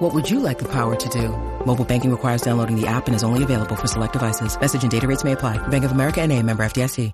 What would you like the power to do? Mobile banking requires downloading the app and is only available for select devices. Message and data rates may apply. Bank of America and a member FDIC.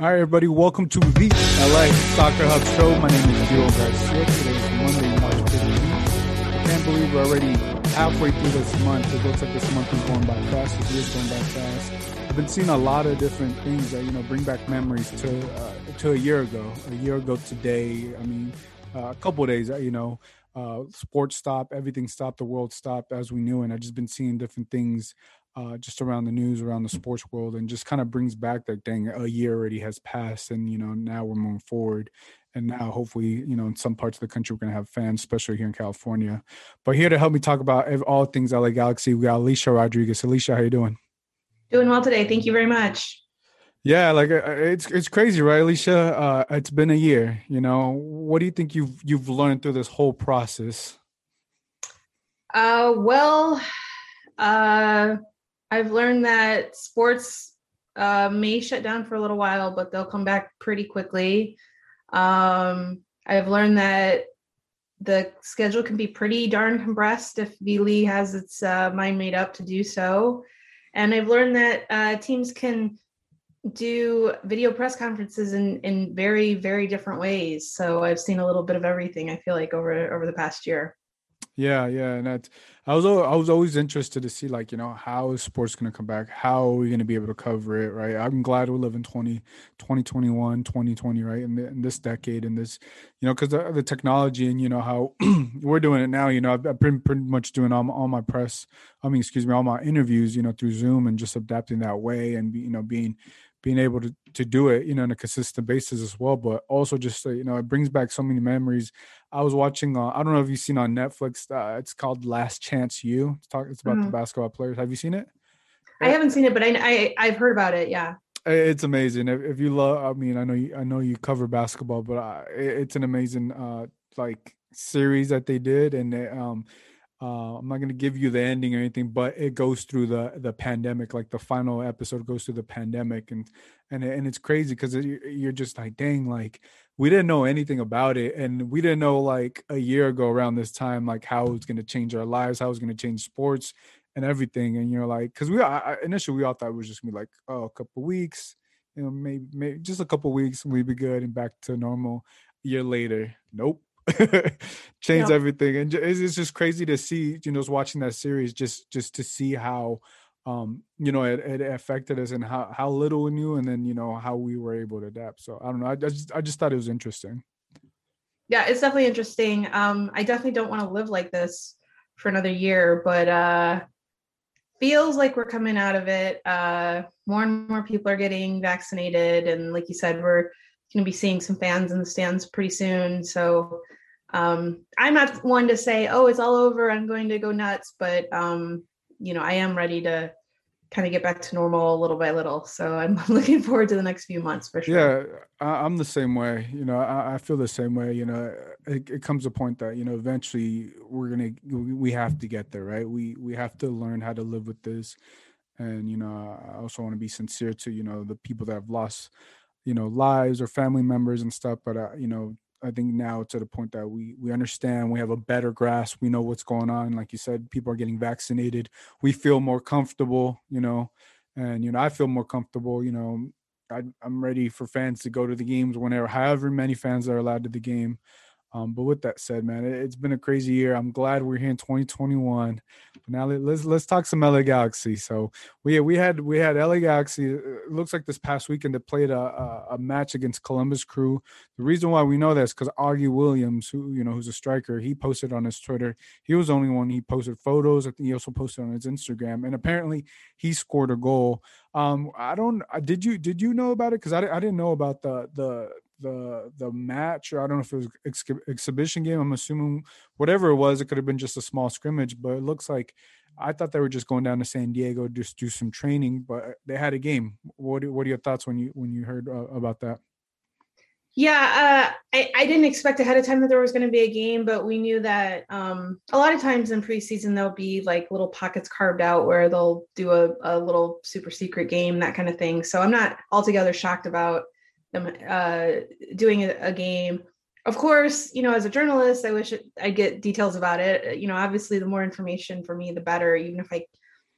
All right, everybody, welcome to the LA Soccer Hub Show. My name is Gio Garcia. Today is Monday, March 15th. I can't believe we're already halfway through this month. It looks like this month is going by fast. This year's going by fast. I've been seeing a lot of different things that you know bring back memories to uh, to a year ago. A year ago today. I mean, uh, a couple days. You know, uh, sports stopped, everything stopped, the world stopped as we knew, and I've just been seeing different things uh, just around the news, around the sports world, and just kind of brings back that dang, a year already has passed, and you know now we're moving forward, and now hopefully you know in some parts of the country we're gonna have fans, especially here in California. But here to help me talk about all things LA Galaxy, we got Alicia Rodriguez. Alicia, how you doing? Doing well today. Thank you very much. Yeah, like uh, it's it's crazy, right, Alicia? Uh, it's been a year. You know, what do you think you've you've learned through this whole process? Uh, well, uh, I've learned that sports uh, may shut down for a little while, but they'll come back pretty quickly. Um, I've learned that the schedule can be pretty darn compressed if V League has its uh, mind made up to do so. And I've learned that uh, teams can do video press conferences in, in very, very different ways. So I've seen a little bit of everything, I feel like, over over the past year. Yeah, yeah, and I was I was always interested to see like you know how is sports going to come back? How are we going to be able to cover it? Right? I'm glad we live in 20, 2021, 2020, right? In, the, in this decade, in this, you know, because the, the, technology and you know how we're doing it now. You know, I've, I've been pretty much doing all, all my press. I mean, excuse me, all my interviews. You know, through Zoom and just adapting that way and be, you know being being able to, to do it, you know, on a consistent basis as well. But also just, you know, it brings back so many memories. I was watching, uh, I don't know if you've seen on Netflix, uh, it's called Last Chance U. It's, talk, it's about mm-hmm. the basketball players. Have you seen it? I haven't seen it, but I, I have heard about it. Yeah. It's amazing. If, if, you love, I mean, I know you, I know you cover basketball, but uh, it, it's an amazing, uh, like series that they did. And, it, um, uh, I'm not going to give you the ending or anything, but it goes through the the pandemic. Like the final episode goes through the pandemic, and and and it's crazy because it, you're just like, dang, like we didn't know anything about it, and we didn't know like a year ago around this time, like how it's going to change our lives, how it's going to change sports and everything. And you're like, because we I, initially we all thought it was just gonna be like, oh, a couple weeks, you know, maybe maybe just a couple weeks, we'd be good and back to normal. A year later, nope changed yeah. everything and it's just crazy to see you know just watching that series just just to see how um you know it, it affected us and how how little we knew and then you know how we were able to adapt. So i don't know i, I just i just thought it was interesting. Yeah it's definitely interesting. Um i definitely don't want to live like this for another year but uh feels like we're coming out of it. Uh more and more people are getting vaccinated and like you said we're going to be seeing some fans in the stands pretty soon. So um, I'm not one to say, oh, it's all over. I'm going to go nuts, but um, you know, I am ready to kind of get back to normal little by little. So I'm looking forward to the next few months for sure. Yeah, I'm the same way. You know, I, I feel the same way. You know, it, it, comes a point that you know eventually we're gonna we have to get there, right? We we have to learn how to live with this, and you know, I also want to be sincere to you know the people that have lost you know lives or family members and stuff. But uh, you know, I think now to the point that we we understand, we have a better grasp, we know what's going on. Like you said, people are getting vaccinated. We feel more comfortable, you know, and you know I feel more comfortable. You know, I, I'm ready for fans to go to the games whenever, however many fans are allowed to the game. Um, but with that said, man, it, has been a crazy year. I'm glad we're here in 2021. Now let's let's talk some LA Galaxy. So we we had we had LA Galaxy. It looks like this past weekend they played a, a, a match against Columbus Crew. The reason why we know that is because Augie Williams, who you know who's a striker, he posted on his Twitter. He was the only one. He posted photos. I think he also posted on his Instagram, and apparently he scored a goal. Um, I don't. Did you did you know about it? Because I, I didn't know about the the the the match or I don't know if it was ex- exhibition game. I'm assuming whatever it was, it could have been just a small scrimmage, but it looks like I thought they were just going down to San Diego just do some training, but they had a game. What what are your thoughts when you when you heard uh, about that? Yeah, uh, I, I didn't expect ahead of time that there was going to be a game, but we knew that um, a lot of times in preseason there'll be like little pockets carved out where they'll do a, a little super secret game, that kind of thing. So I'm not altogether shocked about them uh, doing a, game. Of course, you know, as a journalist, I wish I get details about it. You know, obviously, the more information for me, the better. Even if I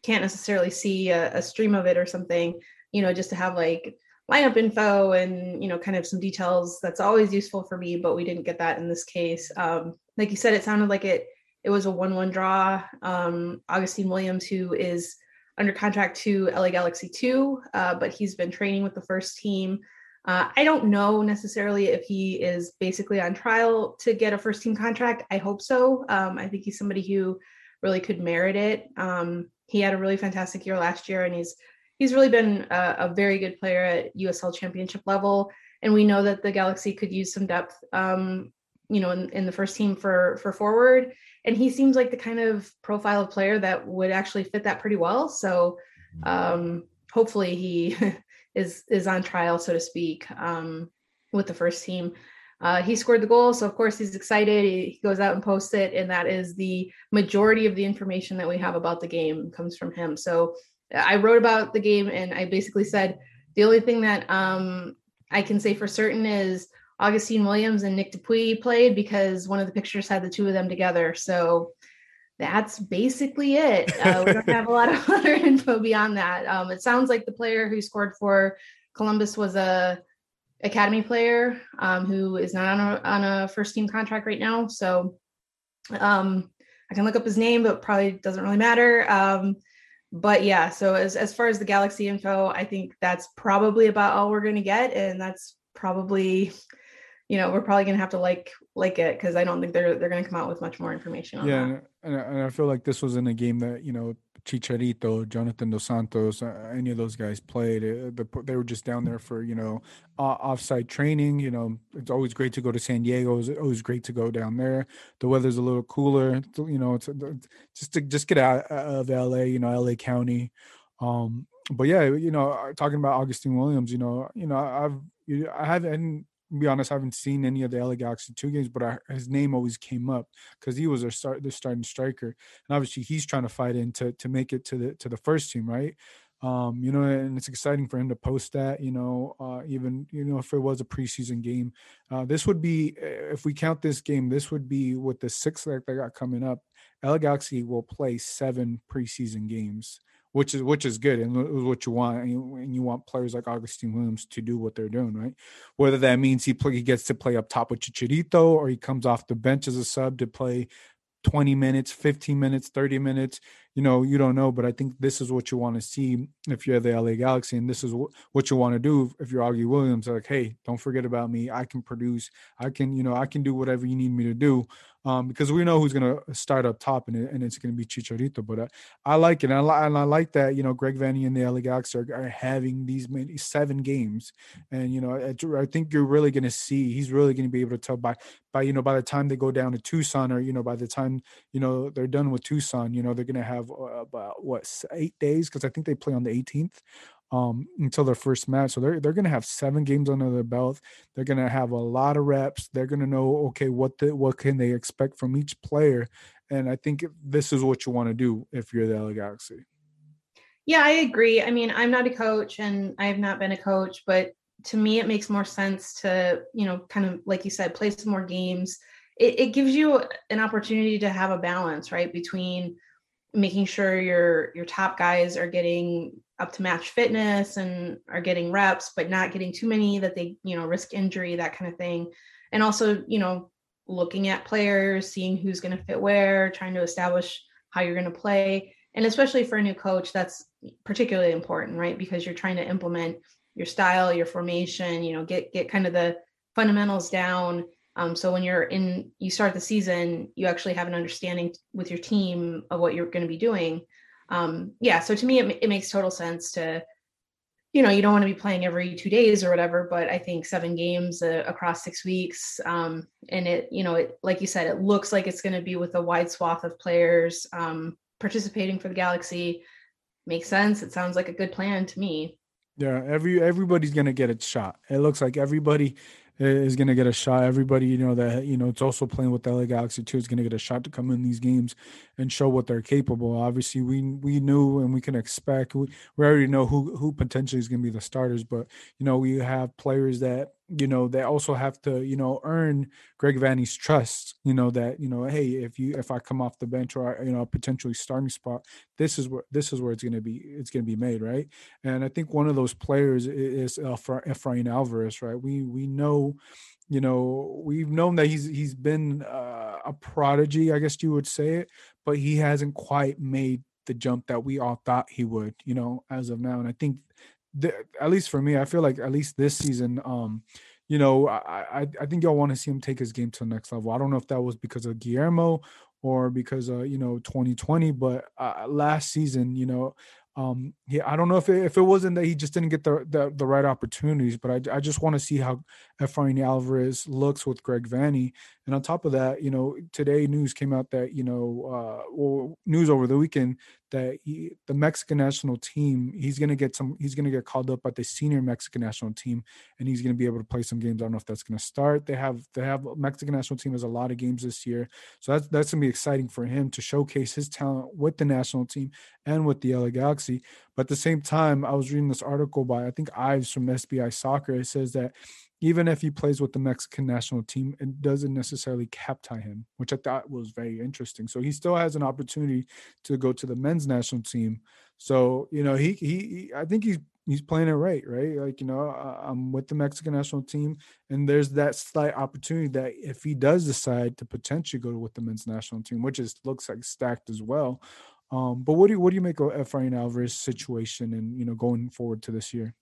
can't necessarily see a, a stream of it or something, you know, just to have like lineup info and you know kind of some details that's always useful for me but we didn't get that in this case um, like you said it sounded like it it was a 1-1 draw um, augustine williams who is under contract to la galaxy 2 uh, but he's been training with the first team uh, i don't know necessarily if he is basically on trial to get a first team contract i hope so um, i think he's somebody who really could merit it um, he had a really fantastic year last year and he's he's really been a, a, very good player at USL championship level. And we know that the Galaxy could use some depth, um, you know, in, in, the first team for for forward. And he seems like the kind of profile of player that would actually fit that pretty well. So um, hopefully he is is on trial, so to speak, um, with the first team. Uh, he scored the goal, so of course he's excited. He goes out and posts it, and that is the majority of the information that we have about the game comes from him. So I wrote about the game and I basically said the only thing that um, I can say for certain is Augustine Williams and Nick DePuy played because one of the pictures had the two of them together. So that's basically it. Uh, we don't have a lot of other info beyond that. Um, it sounds like the player who scored for Columbus was a academy player um, who is not on a, on a first team contract right now. So um, I can look up his name, but probably doesn't really matter. Um, but yeah, so as as far as the Galaxy info, I think that's probably about all we're going to get, and that's probably, you know, we're probably going to have to like like it because I don't think they're they're going to come out with much more information. yeah, and, and, I feel like this was in a game that you know Chicharito, Jonathan Dos Santos, uh, any of those guys played. Uh, the, they were just down there for you know uh, offsite training. You know, it's always great to go to San Diego. It's always great to go down there. The weather's a little cooler. You know, it's just to just get out of LA. You know, LA County. Um, but yeah, you know, uh, talking about Augustine Williams. You know, you know, I've I haven't be honest, I haven't seen any of the LA Galaxy two games, but I, his name always came up because he was their start the starting striker, and obviously he's trying to fight in to to make it to the to the first team, right? Um, you know, and it's exciting for him to post that. You know, uh, even you know if it was a preseason game, uh, this would be if we count this game, this would be with the six that they got coming up. LA Galaxy will play seven preseason games which is which is good and what you want. And you, want players like Augustine Williams to do what they're doing, right? Whether that means he play, he gets to play up top with Chicharito or he comes off the bench as a sub to play 20 minutes, 15 minutes, 30 minutes. You know, you don't know, but I think this is what you want to see if you're the LA Galaxy, and this is what you want to do if you're Augie Williams. Like, hey, don't forget about me. I can produce. I can, you know, I can do whatever you need me to do um, because we know who's going to start up top, and, and it's going to be Chicharito. But uh, I like it, and I, li- and I like that you know Greg Vanney and the LA Galaxy are, are having these many seven games, and you know I, I think you're really going to see he's really going to be able to tell by by you know by the time they go down to Tucson, or you know by the time you know they're done with Tucson, you know they're going to have uh, about what eight days because I think they play on the 18th um, until their first match. So they're they're gonna have seven games under their belt. They're gonna have a lot of reps. They're gonna know okay what the what can they expect from each player. And I think this is what you want to do if you're the LA Galaxy. Yeah, I agree. I mean, I'm not a coach and I have not been a coach, but to me, it makes more sense to, you know, kind of like you said, play some more games. It, it gives you an opportunity to have a balance, right, between making sure your your top guys are getting up to match fitness and are getting reps but not getting too many that they you know risk injury that kind of thing. And also you know looking at players seeing who's going to fit where trying to establish how you're going to play. And especially for a new coach that's particularly important right? Because you're trying to implement your style your formation you know get get kind of the fundamentals down um, so when you're in, you start the season, you actually have an understanding with your team of what you're going to be doing. Um, yeah. So to me, it, it makes total sense to you know, you don't want to be playing every two days or whatever, but I think seven games uh, across six weeks. Um, and it, you know, it, like you said, it looks like it's going to be with a wide swath of players um, participating for the Galaxy. Makes sense. It sounds like a good plan to me. Yeah, every everybody's gonna get a shot. It looks like everybody is going to get a shot. Everybody, you know, that, you know, it's also playing with the LA Galaxy too is going to get a shot to come in these games and show what they're capable. Obviously, we we knew and we can expect, we, we already know who, who potentially is going to be the starters, but, you know, we have players that you know they also have to you know earn greg vanney's trust you know that you know hey if you if i come off the bench or you know potentially starting spot this is where this is where it's going to be it's going to be made right? And i think one of those players is Efrain alvarez right? We we know you know we've known that he's he's been uh, a prodigy i guess you would say it but he hasn't quite made the jump that we all thought he would you know as of now. And i think at least for me, I feel like at least this season, um, you know, I I, I think y'all want to see him take his game to the next level. I don't know if that was because of Guillermo or because of you know 2020, but uh, last season, you know, um, yeah, I don't know if it, if it wasn't that he just didn't get the the, the right opportunities, but I, I just want to see how Efrain Alvarez looks with Greg Vanney. And on top of that, you know, today news came out that you know, uh, well, news over the weekend that he, the Mexican national team, he's gonna get some, he's gonna get called up at the senior Mexican national team, and he's gonna be able to play some games. I don't know if that's gonna start. They have they have Mexican national team has a lot of games this year, so that's that's gonna be exciting for him to showcase his talent with the national team and with the LA Galaxy. But at the same time, I was reading this article by I think Ives from SBI Soccer. It says that even if he plays with the Mexican national team, it doesn't necessarily cap tie him, which I thought was very interesting. So he still has an opportunity to go to the men's national team. So you know, he he, he I think he's he's playing it right, right? Like you know, I'm with the Mexican national team, and there's that slight opportunity that if he does decide to potentially go with the men's national team, which is looks like stacked as well. Um, but what do you what do you make of Efrain Alvarez situation and you know going forward to this year?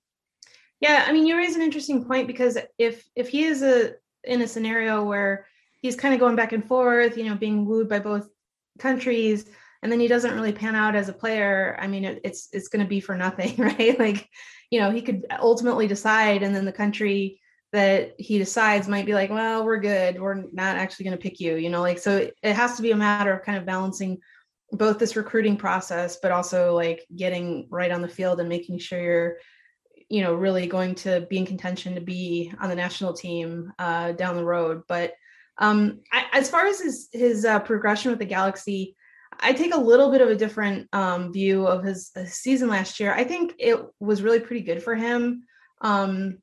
Yeah, I mean, you raise an interesting point because if if he is a in a scenario where he's kind of going back and forth, you know, being wooed by both countries, and then he doesn't really pan out as a player, I mean, it, it's it's going to be for nothing, right? Like, you know, he could ultimately decide, and then the country that he decides might be like, well, we're good, we're not actually going to pick you, you know, like so it has to be a matter of kind of balancing both this recruiting process, but also like getting right on the field and making sure you're you know really going to be in contention to be on the national team uh, down the road. But um, I, as far as his his uh, progression with the Galaxy, I take a little bit of a different um, view of his, his, season last year. I think it was really pretty good for him. Um,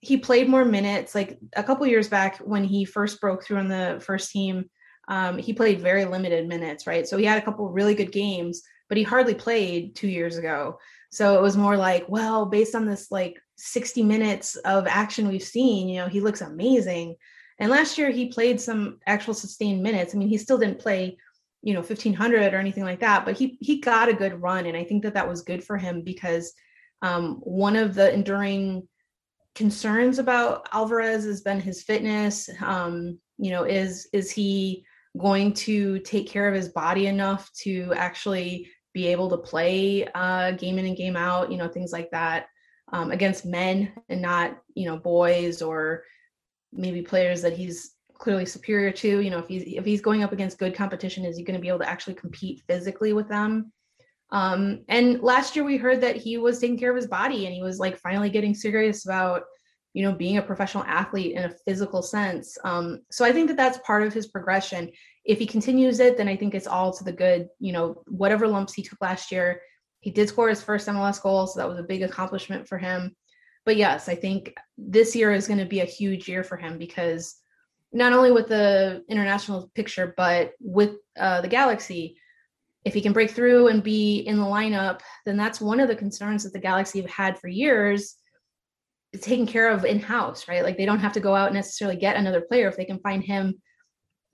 he played more minutes. Like a couple years back when he first broke through on the first team, um, he played very limited minutes, right? So he had a couple really good games, but he hardly played two years ago. So it was more like, well, based on this like 60 minutes of action we've seen, you know, he looks amazing. And last year he played some actual sustained minutes. I mean, he still didn't play, you know, 1500 or anything like that, but he he got a good run, and I think that that was good for him because um, one of the enduring concerns about Alvarez has been his fitness. Um, you know, is is he going to take care of his body enough to actually be able to play uh, game in and game out, you know, things like that um, against men and not, you know, boys or maybe players that he's clearly superior to. You know, if he's if he's going up against good competition, is he going to be able to actually compete physically with them? Um, and last year we heard that he was taking care of his body and he was like finally getting serious about you know being a professional athlete in a physical sense um, so i think that that's part of his progression if he continues it then i think it's all to the good you know whatever lumps he took last year he did score his first mls goal so that was a big accomplishment for him but yes i think this year is going to be a huge year for him because not only with the international picture but with uh, the galaxy if he can break through and be in the lineup then that's one of the concerns that the galaxy have had for years taken care of in house, right? Like they don't have to go out and necessarily get another player if they can find him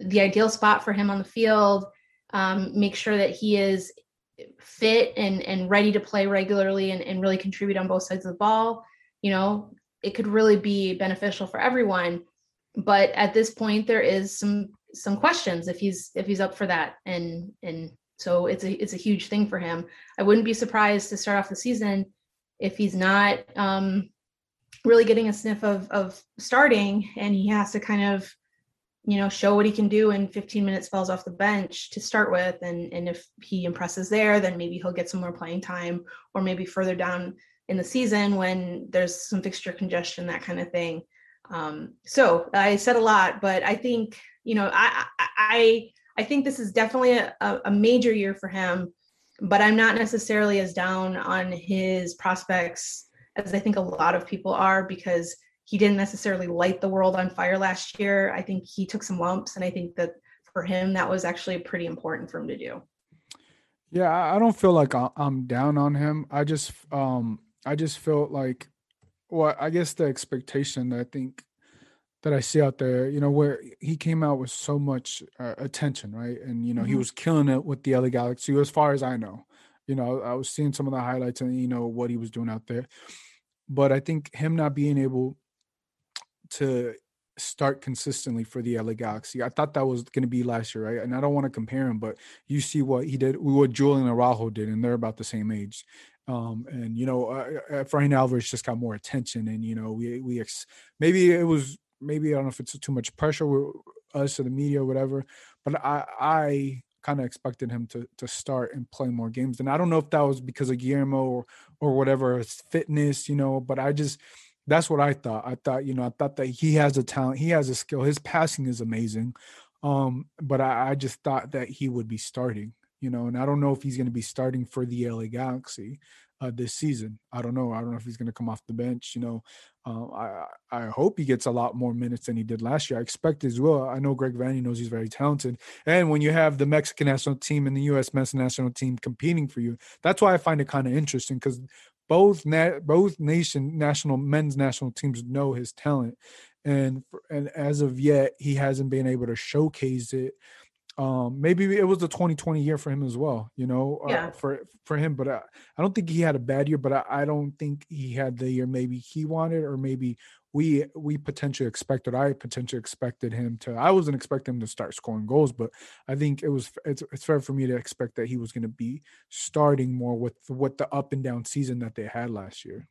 the ideal spot for him on the field, um, make sure that he is fit and and ready to play regularly and, and really contribute on both sides of the ball. You know, it could really be beneficial for everyone. But at this point, there is some some questions if he's if he's up for that, and and so it's a it's a huge thing for him. I wouldn't be surprised to start off the season if he's not um, really getting a sniff of of starting, and he has to kind of you know show what he can do in 15 minutes spells off the bench to start with. And and if he impresses there then maybe he'll get some more playing time or maybe further down in the season when there's some fixture congestion that kind of thing. Um, so i said a lot but i think you know i i i think this is definitely a, a major year for him but i'm not necessarily as down on his prospects as i think a lot of people are because he didn't necessarily light the world on fire last year. I think he took some lumps, and I think that for him, that was actually pretty important for him to do. Yeah, I don't feel like I'm down on him. I just, um, I just felt like, well, I guess the expectation that I think that I see out there, you know, where he came out with so much uh, attention, right? And you know, mm-hmm. he was killing it with the LA Galaxy, as far as I know. You know, I was seeing some of the highlights and you know what he was doing out there, but I think him not being able to start consistently for the LA Galaxy. I thought that was going to be last year, right? And I don't want to compare him, but you see what he did, what Julian Araujo did, and they're about the same age. Um, and you know, uh, Efrain Alvarez just got more attention, and you know, we we ex- maybe it was maybe I don't know if it's too much pressure with us or the media or whatever, but I I kind of expected him to to start and play more games, and I don't know if that was because of Guillermo or or whatever his fitness, you know, but I just that's what I thought. I thought, you know, I thought that he has a talent, he has a skill. His passing is amazing. Um, but I, I just thought that he would be starting, you know, and I don't know if he's going to be starting for the LA Galaxy uh, this season. I don't know. I don't know if he's going to come off the bench. You know, uh, I I hope he gets a lot more minutes than he did last year. I expect as well. I know Greg Vanney knows he's very talented, and when you have the Mexican national team and the U.S. men's national team competing for you, that's why I find it kind of interesting because both na- both nation national men's national teams know his talent, and and as of yet he hasn't been able to showcase it. Um, maybe it was a 2020 year for him as well, you know, uh, yeah. uh, for for him. But I, I don't think he had a bad year, but I, I don't think he had the year maybe he wanted, or maybe we we potentially expected. I potentially expected him to. I wasn't expecting him to start scoring goals, but I think it was it's, it's fair for me to expect that he was going to be starting more with what the up and down season that they had last year.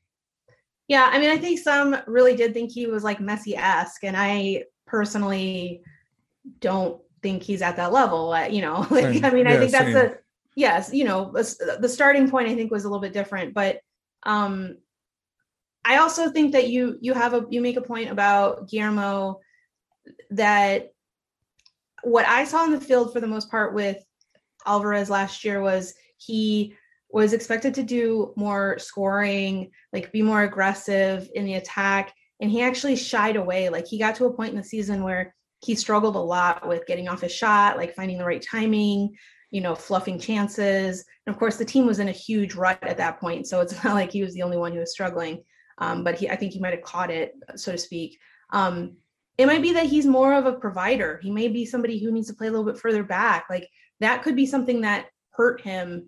Yeah, I mean, I think some really did think he was like Messi esque, and I personally don't think he's at that level. Uh, you know, like I mean, yeah, I think that's a yes. You know, the starting point I think was a little bit different, but um I also think that you you have a you make a point about Guillermo that what I saw in the field for the most part with Alvarez last year was he was expected to do more scoring, like be more aggressive in the attack, and he actually shied away. Like he got to a point in the season where he struggled a lot with getting off his shot, like finding the right timing, you know, fluffing chances. And of course, the team was in a huge rut at that point, so it's not like he was the only one who was struggling um, but he I think he might have caught it, so to speak. Um, it might be that he's more of a provider. He may be somebody who needs to play a little bit further back. Like that could be something that hurt him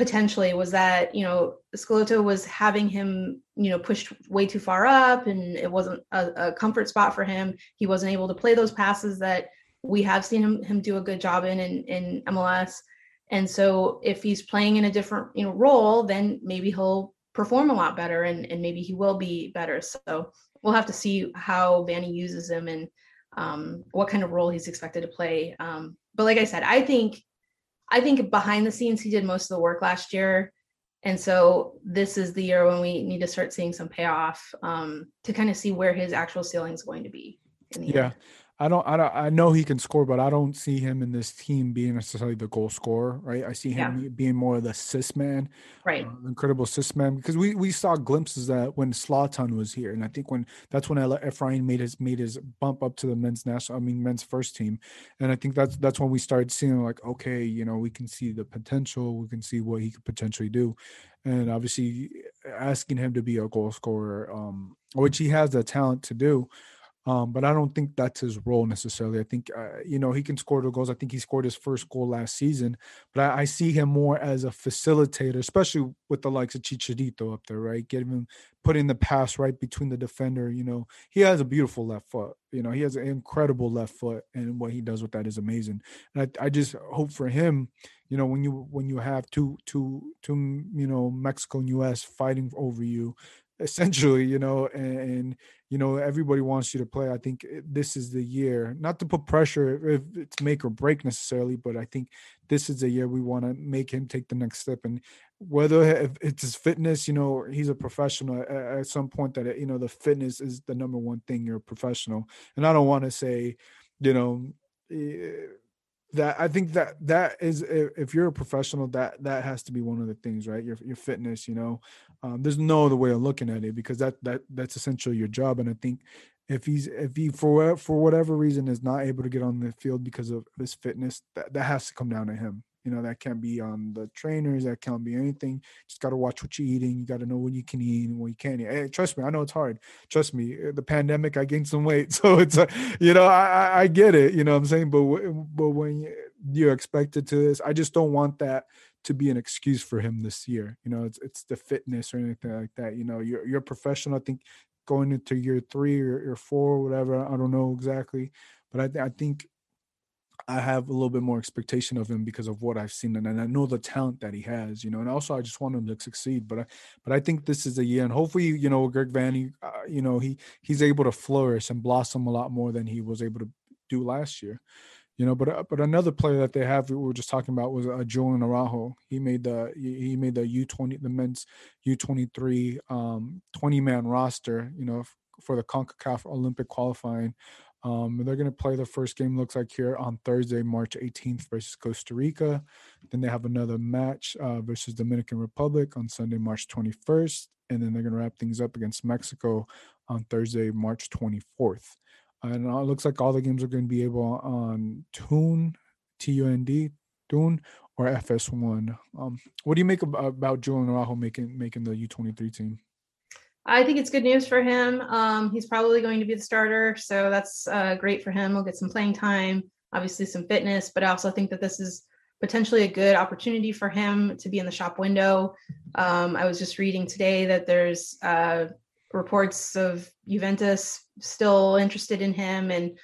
potentially was that you know Schelotto was having him you know pushed way too far up and it wasn't a, a, comfort spot for him he wasn't able to play those passes that we have seen him him do a good job in in, in MLS and so if he's playing in a different you know role then maybe he'll perform a lot better and, and maybe he will be better. So we'll have to see how Vanney uses him and um, what kind of role he's expected to play. Um, but like I said, I think I think behind the scenes he did most of the work last year. And so this is the year when we need to start seeing some payoff um, to kind of see where his actual ceiling is going to be. yeah. End. I don't, I don't, I know he can score, but I don't see him in this team being necessarily the goal scorer, right? I see him yeah. being more of the assist man, right? Uh, incredible assist man because we we saw glimpses that when Zlatan was here, and I think when that's when Efrain made his made his bump up to the men's national, I mean men's first team, and I think that's that's when we started seeing like, okay, you know, we can see the potential, we can see what he could potentially do, and obviously asking him to be a goal scorer, um, which he has the talent to do Um, but I don't think that's his role necessarily. I think, uh, you know, he can score the goals. I think he scored his first goal last season, but I, I, see him more as a facilitator, especially with the likes of Chicharito up there, right? Getting him, putting the pass right between the defender. You know, he has a beautiful left foot. You know, he has an incredible left foot, and what he does with that is amazing. And I, I just hope for him, you know, when you when you have two two two you know Mexico and U.S. fighting over you, essentially, you know, and, and, you know everybody wants you to play. I think eh, this is the year, not to put pressure if it's make or break necessarily, but I think this is the year we want to make him take the next step. And whether it's his fitness, you know, he's a professional at, some point that you know the fitness is the number one thing. You're a professional, and I don't want to say, you know. Eh, that I think that that is if you're a professional that that has to be one of the things right? Your your fitness you know? Um, there's no other way of looking at it because that that that's essentially your job. And I think if he's if he for for whatever reason is not able to get on the field because of his fitness that that has to come down to him you know, that can't be on the trainers. That can't be anything. Just got to watch what you're eating. You got to know what you can eat and what you can't eat. Hey, trust me, I know it's hard. Trust me, eh, the pandemic, I gained some weight, so it's, a, you know, I I get it. You know, what I'm saying, but but when you're expected to this, I just don't want that to be an excuse for him this year. You know, it's it's the fitness or anything like that. You know, you're you're professional. I think going into year three or, or four, or whatever. I don't know exactly, but I th- I think I have a little bit more expectation of him because of what I've seen and I know the talent that he has, you know, and also I just want him to succeed. But I, but I think this is a year, and hopefully, you know, Greg Vanney, uh, you know, he he's able to flourish and blossom a lot more than he was able to do last year, you know. But uh, but another player that they have we were just talking about was uh, Julian Araujo. He made the he made the U twenty the men's U twenty three um twenty man roster, you know, for the Concacaf Olympic qualifying. Um, they're going to play the first game, looks like here on Thursday, March 18th versus Costa Rica. Then they have another match uh, versus Dominican Republic on Sunday, March 21st. And then they're going to wrap things up against Mexico on Thursday, March 24th. And it looks like all the games are going to be able on Tune, T U N D, Tune, or FS1. Um, what do you make about, Julian Araujo making making the U23 team? I think it's good news for him. Um, he's probably going to be the starter, so that's uh, great for him. He'll get some playing time, obviously some fitness, but I also think that this is potentially a good opportunity for him to be in the shop window. Um, I was just reading today that there's uh, reports of Juventus still interested in him and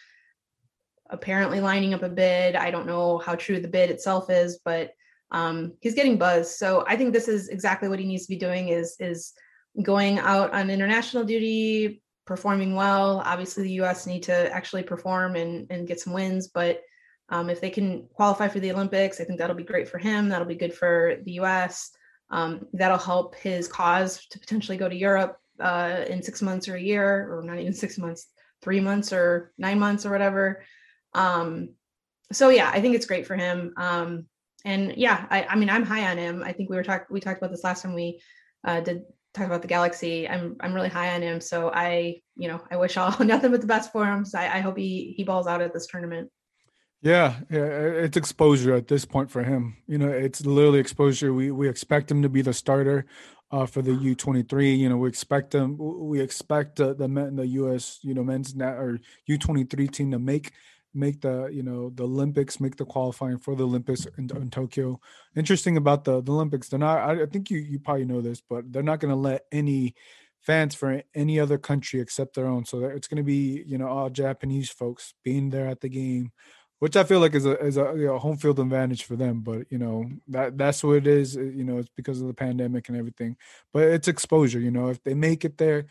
apparently lining up a bid. I don't know how true the bid itself is, but um, he's getting buzz. So I think this is exactly what he needs to be doing. Is is going out on international duty, performing well. Obviously, the U.S. need to actually perform and, and get some wins, but um, if they can qualify for the Olympics, I think that'll be great for him. That'll be good for the U.S. Um, that'll help his cause to potentially go to Europe uh, in six months or a year, or not even six months, three months or nine months or whatever. Um, so yeah, I think it's great for him. Um, and yeah, I, I mean, I'm high on him. I think we were talking, we talked about this last time we uh, did talk about the galaxy i'm i'm really high on him so i you know i wish all nothing but the best for him so I, I, hope he he balls out at this tournament yeah yeah it's exposure at this point for him you know it's literally exposure we we expect him to be the starter uh, for the U23. You know, we expect them. We expect uh, the men, the U.S. You know, men's net or U23 team to make make the you know the Olympics, make the qualifying for the Olympics in, in Tokyo. Interesting about the, the Olympics, they're not. I, I think you you probably know this, but they're not going to let any fans for any other country except their own. So it's going to be you know all Japanese folks being there at the game, which I feel like is a is a you know, home field advantage for them. But you know that that's what it is. You know it's because of the pandemic and everything. But it's exposure. You know if they make it there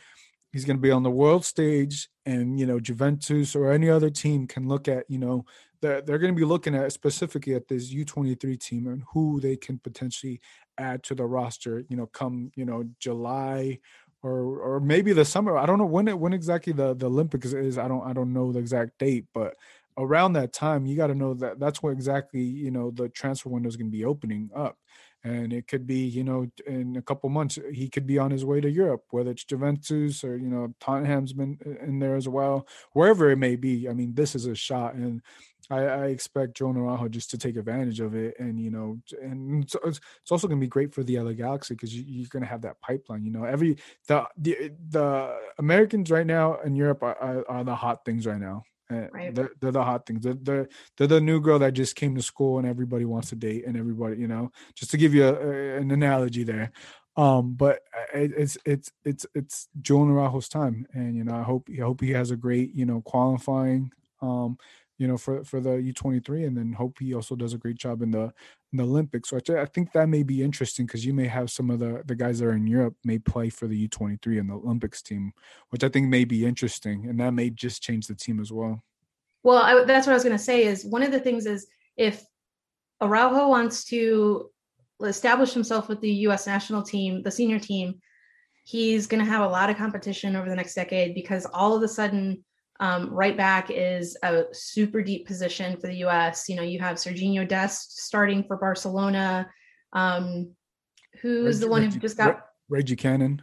He's going to be on the world stage, and you know Juventus or any other team can look at you know they're, they're going to be looking at specifically at this U23 team and who they can potentially add to the roster. You know, come you know July or or maybe the summer. I don't know when it when exactly the the Olympics is. I don't I don't know the exact date, but around that time you got to know that that's what exactly you know the transfer window is going to be opening up and it could be you know in a couple months he could be on his way to Europe, whether it's Juventus or you know Tottenham's been uh, in there as well, wherever it may be. I mean, this is a shot, and I, I expect Joe Araujo just to take advantage of it, and you know, and it's, it's also going to be great for the LA Galaxy because you, are going to have that pipeline. You know, every the the the Americans right now in Europe are, are, are the hot things right now. Right. They're, they're, the hot things. They're, they're, they're the new girl that just came to school and everybody wants to date and everybody, you know, just to give you a, a, an analogy there. Um, but it's it's it's it's Joe Araujo's time, and you know I hope I hope he has a great you know qualifying. Um, you know, for for the U23, and then hope he also does a great job in the in the Olympics. So I, think that may be interesting because you may have some of the the guys that are in Europe may play for the U23 and the Olympics team, which I think may be interesting, and that may just change the team as well. Well, I, that's what I was going to say. Is one of the things is if Araujo wants to establish himself with the U.S. national team, the senior team, he's going to have a lot of competition over the next decade because all of a sudden um, right back is a super deep position for the U.S. You know, you have Serginho Dest starting for Barcelona. Um, who's Reggie, the one who just got Reggie Cannon?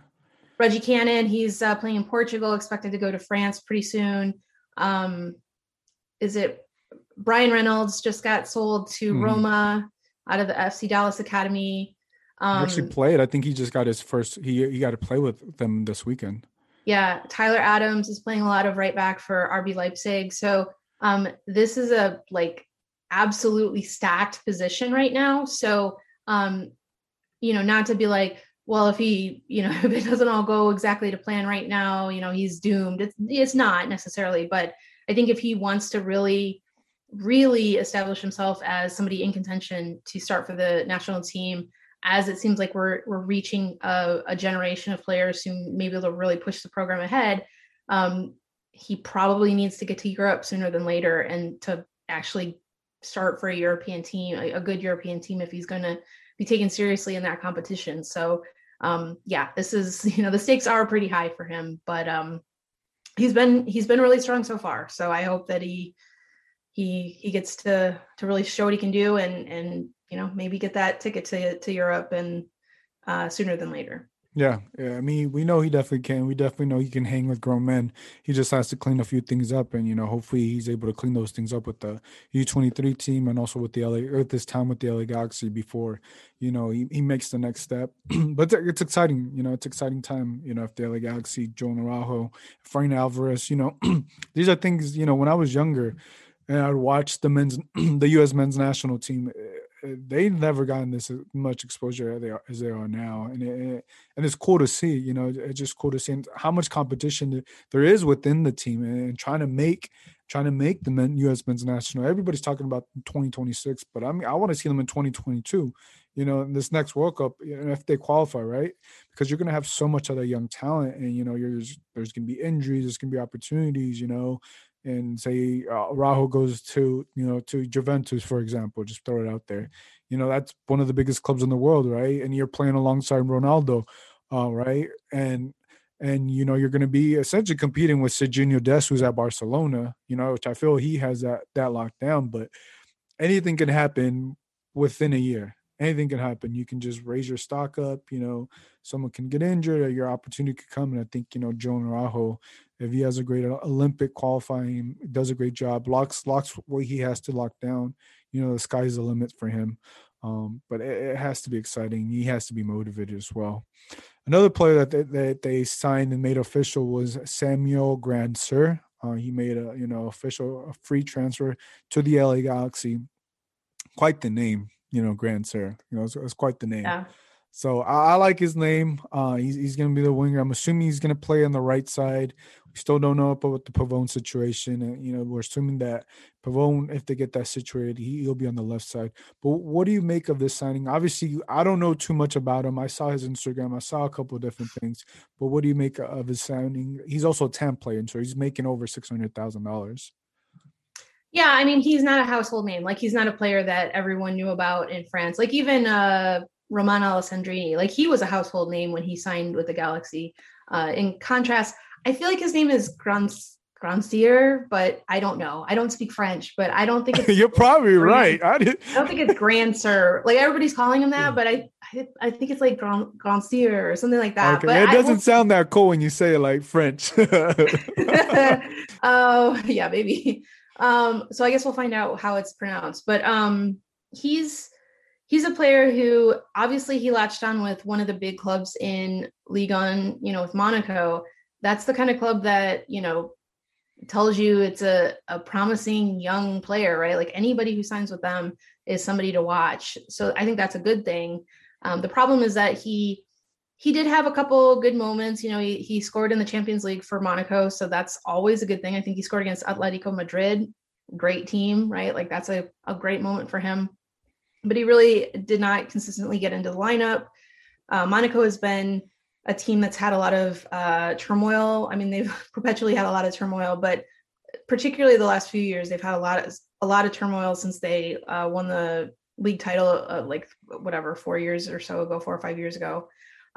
Reggie Cannon. He's uh, playing in Portugal, expected to go to France pretty soon. Um, is it Bryan Reynolds just got sold to mm. Roma out of the FC Dallas Academy? Um, actually played. I think he just got his first. He he got to play with them this weekend. Yeah, Tyler Adams is playing a lot of right back for RB Leipzig. So um, this is a like absolutely stacked position right now. So um, you know, not to be like, well, if he, you know, if it doesn't all go exactly to plan right now, you know, he's doomed. It's it's not necessarily, but I think if he wants to really, really establish himself as somebody in contention to start for the national team, as it seems like we're we're reaching a, a generation of players who may be able to really push the program ahead. Um, he probably needs to get to Europe sooner than later and to actually start for a European team, a, a good European team, if he's going to be taken seriously in that competition. So, um, yeah, this is you know the stakes are pretty high for him, but um, he's been he's been really strong so far. So I hope that he he he gets to to really show what he can do and and you know maybe get that ticket to to Europe and uh, sooner than later. Yeah, yeah. I mean, we know he definitely can. We definitely know he can hang with grown men. He just has to clean a few things up, and you know, hopefully, he's able to clean those things up with the U twenty three team and also with the LA or this time with the LA Galaxy before you know he, he makes the next step. but it's exciting. You know, it's exciting time. You know, if the LA Galaxy, Joe Araujo, Frank Alvarez. You know, these are things. You know, when I was younger, and I'd watch the men's, the U.S. men's national team they've never gotten this uh, much exposure as they are, as they are now, and it, and it's cool to see. You know, it's just cool to see how much competition there is within the team, and trying to make trying to make the men, U.S. men's national. Everybody's talking about 2026, but I mean, I want to see them in 2022. You know, in this next World Cup, if they qualify, right? Because you're going to have so much other young talent, and you know, there's there's going to be injuries, there's going to be opportunities. You know, and say uh, goes to you know to Juventus for example just throw it out there. You know that's one of the biggest clubs in the world right? And you're playing alongside Ronaldo uh, right? And and you know you're going to be essentially competing with Serginho Des, who's at Barcelona you know which I feel he has that that locked down. But anything can happen within a year. Anything can happen. You can just raise your stock up you know. Someone can get injured or your opportunity could come. And I think you know Joan Araujo if he has a great Olympic qualifying, does a great job, locks locks what he has to lock down. You know, the sky's the limit for him. Um, but it, it, has to be exciting. He has to be motivated as well. Another player that they, that they signed and made official was Samuel Grandsir. Uh, he made a you know official a free transfer to the LA Galaxy. Quite the name, you know, Grandsir. You know, it's, quite the name. Yeah. So I, I, like his name. Uh, he's he's going to be the winger. I'm assuming he's going to play on the right side. We still don't know about the Pavone situation. And, you know, we're assuming that Pavone, if they get that situated, he, he'll be on the left side. But what do you make of this signing? Obviously, I don't know too much about him. I saw his Instagram. I saw a couple of different things. But what do you make of his signing? He's also a TAM player, and so he's making over six hundred thousand dollars. Yeah, I mean, he's not a household name. Like he's not a player that everyone knew about in France. Like even uh Romain Alessandrini. Like he was a household name when he signed with the Galaxy. Uh, in contrast, I feel like his name is Grans Grandsir, but I don't know. I don't speak French, but I don't think it's You're probably right. I did. I don't think it's Grand Sir. Like everybody's calling him that, but I I, I think it's like Grand Grand Sir or something like that. Okay, But it I doesn't sound that cool when you say it like French. oh yeah, maybe. Um, so I guess we'll find out how it's pronounced. But um, he's he's a player who obviously he latched on with one of the big clubs in Ligue 1, you know, with Monaco. That's the kind of club that you know tells you it's a, a promising young player, right? Like anybody who signs with them is somebody to watch. So I think that's a good thing. Um, the problem is that he he did have a couple good moments. You know, he, he scored in the Champions League for Monaco, so that's always a good thing. I think he scored against Atletico Madrid, great team, right? Like that's a, a great moment for him. But he really did not consistently get into the lineup. Uh, Monaco has been a team that's had a lot of uh, turmoil. I mean, they've perpetually had a lot of turmoil, but particularly the last few years, they've had a lot of a lot of turmoil since they uh, won the league title, uh, like whatever four years or so ago, four or five years ago.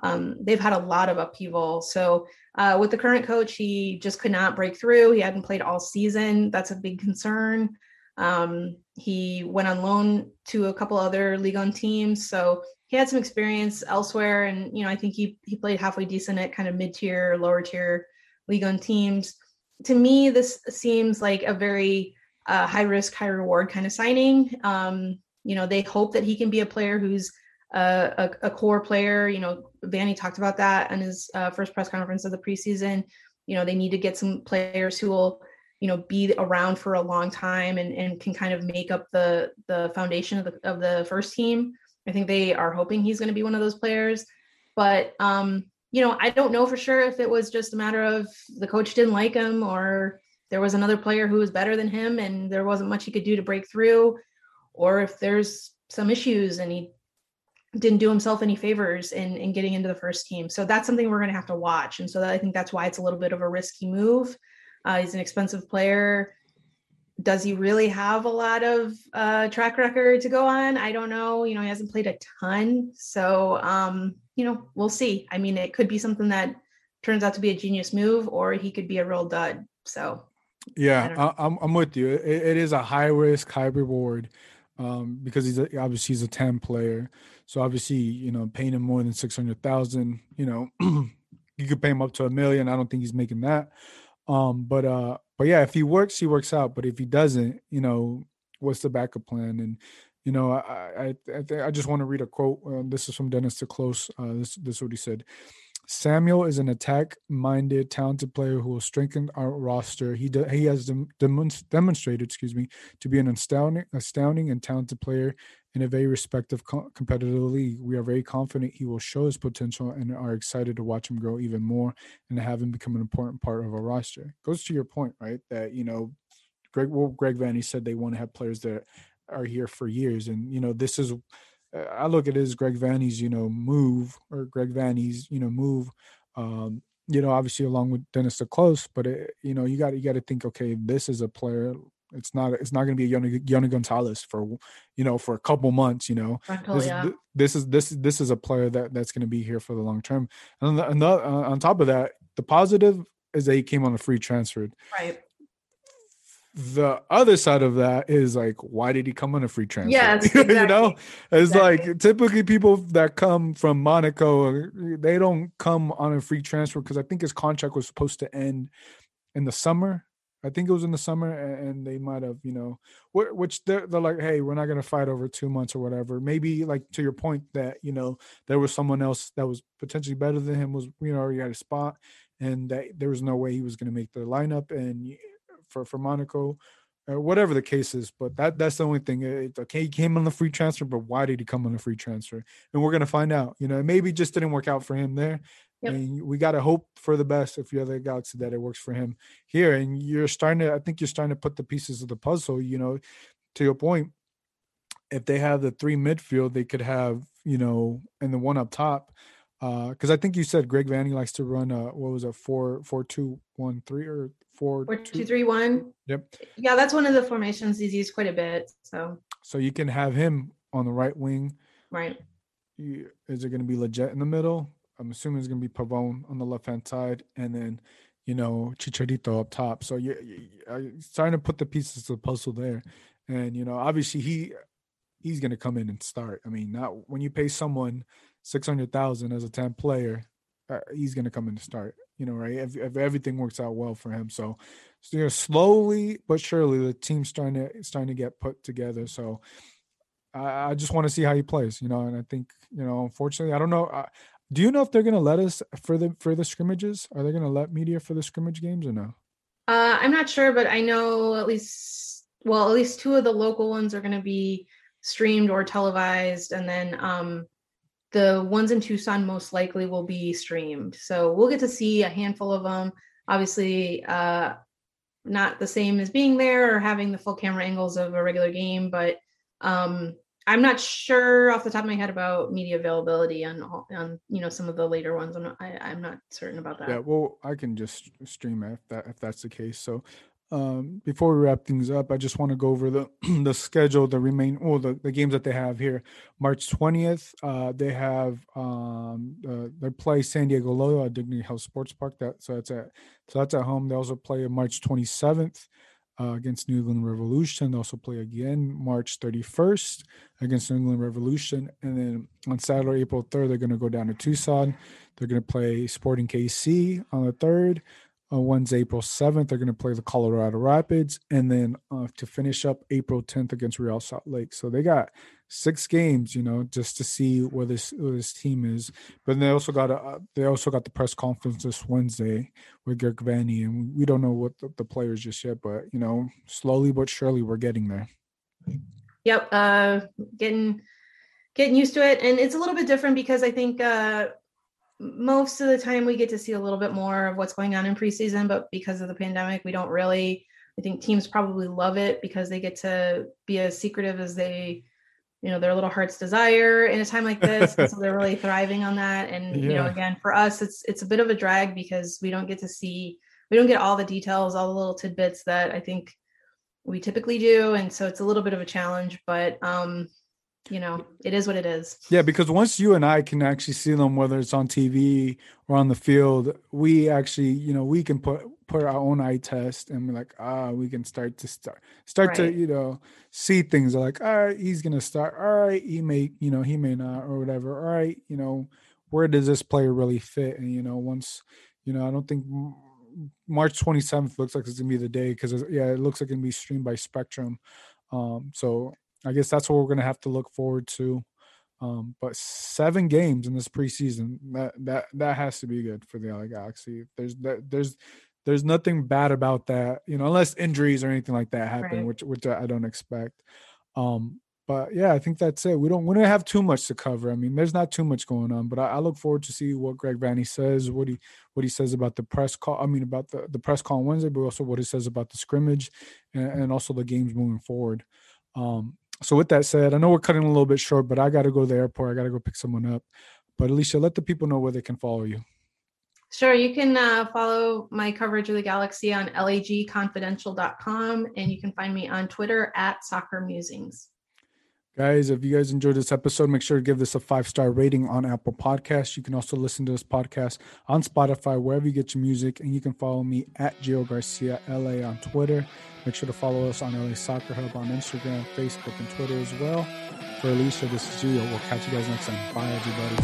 Um, they've had a lot of upheaval. So uh, with the current coach, he just could not break through. He hadn't played all season. That's a big concern. Um, he went on loan to a couple other Ligue 1 teams, so he had some experience elsewhere. And you know, I think he he played halfway decent at kind of mid tier, lower tier Ligue 1 teams. To me, this seems like a very uh, high risk, high reward kind of signing. Um, you know, they hope that he can be a player who's uh, a, a core player. You know, Vanney talked about that in his uh, first press conference of the preseason. You know, they need to get some players who will, you know, be around for a long time and, and can kind of make up the the foundation of the of the first team. I think they are hoping he's going to be one of those players. But um, you know, I don't know for sure if it was just a matter of the coach didn't like him or there was another player who was better than him and there wasn't much he could do to break through, or if there's some issues and he didn't do himself any favors in, in getting into the first team. So that's something we're going to have to watch. And so that, I think that's why it's a little bit of a risky move. Uh, he's an expensive player. Does he really have a lot of uh, track record to go on? I don't know. You know, he hasn't played a ton. So, um, you know, we'll see. I mean, it could be something that turns out to be a genius move, or he could be a real dud. So, Yeah, I, I'm I'm with you. It, it is a high risk, high reward, um, because he's a, obviously he's a ten player. So obviously, you know, paying him more than six hundred thousand, you know, you could pay him up to a million. I don't think he's making that. Um, but uh, but yeah, if he works, he works out. But if he doesn't, you know, what's the backup plan? And you know, I I I, I just want to read a quote. Uh, this is from Dennis te Kloese. Uh, this this is what he said. Samuel is an attack-minded, talented player who will strengthen our roster. He de- he has dem- demon- demonstrated, excuse me, to be an astounding, astounding and talented player in a very respective co- competitive league. We are very confident he will show his potential and are excited to watch him grow even more and have him become an important part of our roster. Goes to your point, right? That you know, Greg well, Greg Vanney said they want to have players that are here for years, and you know, this is I look at it as Greg Vanney's, you know, move or Greg Vanney's, you know, move. Um, you know, obviously along with Dennis te Kloese, but it, you know, you got you got to think, okay, this is a player. It's not it's not going to be a Yony, Yony González for you know for a couple months. You know, this, yeah. this is this this is a player that that's going to be here for the long term. And on, the, on, the, uh, on top of that, the positive is that he came on a free transfer. right. The other side of that is like, why did he come on a free transfer? Yes, you know, it's Exactly. like typically people that come from Monaco, they don't come on a free transfer because I think his contract was supposed to end in the summer. I think it was in the summer, and they might have, you know, which they're, they're like, hey, we're not going to fight over two months or whatever. Maybe like to your point that you know there was someone else that was potentially better than him was you know already had a spot, and that there was no way he was going to make the lineup and for for Monaco. Or whatever the case is, but that that's the only thing. It's okay, he came on the free transfer, but why did he come on the free transfer? And we're gonna find out. You know, maybe it just didn't work out for him there. Yep. And we gotta hope for the best if you're the Galaxy that it works for him here. And you're starting to, I think you're starting to put the pieces of the puzzle. You know, to your point, if they have the three midfield, they could have you know, and the one up top. Uh, because I think you said Greg Vanney likes to run a what was it four four two one three or four Four, two two, three, one. Yep. Yeah, that's one of the formations he's used quite a bit. So, So you can have him on the right wing. right. You, is it going to be legit in the middle? I'm assuming it's going to be Pavón on the left hand side, and then you know, Chicharito up top. So you're, you're starting to put the pieces of the puzzle there. And, you know, obviously he he's going to come in and start. I mean, not when you pay someone 600,000 as a 10 player, uh, he's going to come in and start, you know, right? If, if everything works out well for him. So, so, you know, slowly but surely the team's starting to starting to get put together. So I, I just want to see how he plays, you know, and I think, you know, unfortunately, I don't know. Uh, do you know if they're going to let us for the for the scrimmages? Are they going to let media for the scrimmage games or no? Uh, I'm not sure, but I know at least well, at least two of the local ones are going to be streamed or televised, and then um, the ones in Tucson most likely will be streamed. So we'll get to see a handful of them. Obviously, uh, not the same as being there or having the full camera angles of a regular game, but um, I'm not sure off the top of my head about media availability on on you know some of the later ones. I'm not I, am not certain about that. Yeah, well, I can just stream it if that if that's the case. So um, before we wrap things up, I just want to go over the the schedule, the remain, well, the, the games that they have here. March 20th, uh, they have um, uh, they play San Diego Loyal at Dignity Health Sports Park. That so that's at so that's at home. They also play March 27th uh, against New England Revolution. They also play again March 31st against New England Revolution. And then on Saturday, April 3rd, they're going to go down to Tucson. They're going to play Sporting KC on the 3rd. Uh, Wednesday, April 7th, they're going to play the Colorado Rapids. And then uh, to finish up April 10th against Real Salt Lake. So they got six games, you know, just to see where this where this team is. But they also got a uh, they also got the press conference this Wednesday with Greg Vanney, and we don't know what the, the players just yet, but you know, slowly but surely we're getting there. Yep, uh, getting getting used to it, and it's a little bit different because I think uh, most of the time we get to see a little bit more of what's going on in preseason, but because of the pandemic, we don't really. I think teams probably love it because they get to be as secretive as they, you know, their little heart's desire in a time like this. so they're really thriving on that. And yeah. you know, again, for us, it's it's a bit of a drag because we don't get to see, we don't get all the details, all the little tidbits that I think we typically do, and so it's a little bit of a challenge. But um, you know, it is what it is. Yeah, because once you and I can actually see them, whether it's on TV or on the field, we actually, you know, we can put put our own eye test and we're like, ah, we can start to start start right. to, you know, see things like, all right, he's gonna start. All right, he may, you know, he may not or whatever. All right, you know, where does this player really fit? And you know, once, you know, I don't think March 27th looks like it's gonna be the day because yeah, it looks like it's gonna be streamed by Spectrum. Um, so I guess that's what we're going to have to look forward to. Um, but seven games in this preseason that that that has to be good for the LA Galaxy. There's that there's there's nothing bad about that, you know, unless injuries or anything like that happen, right. which which I don't expect. Um, but yeah, I think that's it. We don't we don't have too much to cover. I mean, there's not too much going on, but I, I look forward to see what Greg Vanney says, what he what he says about the press call. I mean, about the the press call on Wednesday, but also what he says about the scrimmage and, and also the games moving forward. Um, so with that said, I know we're cutting a little bit short, but I got to go to the airport. I got to go pick someone up. But Alicia, let the people know where they can follow you. Sure. You can uh, follow my coverage of the Galaxy on lagconfidential.com, and you can find me on Twitter at Soccer Musings. Guys, if you guys enjoyed this episode, make sure to give this a five star rating on Apple Podcasts. You can also listen to this podcast on Spotify, wherever you get your music. And you can follow me at Gio Garcia LA on Twitter. Make sure to follow us on LA Soccer Hub on Instagram, Facebook, and Twitter as well. For Alicia, this is Gio. We'll catch you guys next time. Bye, everybody.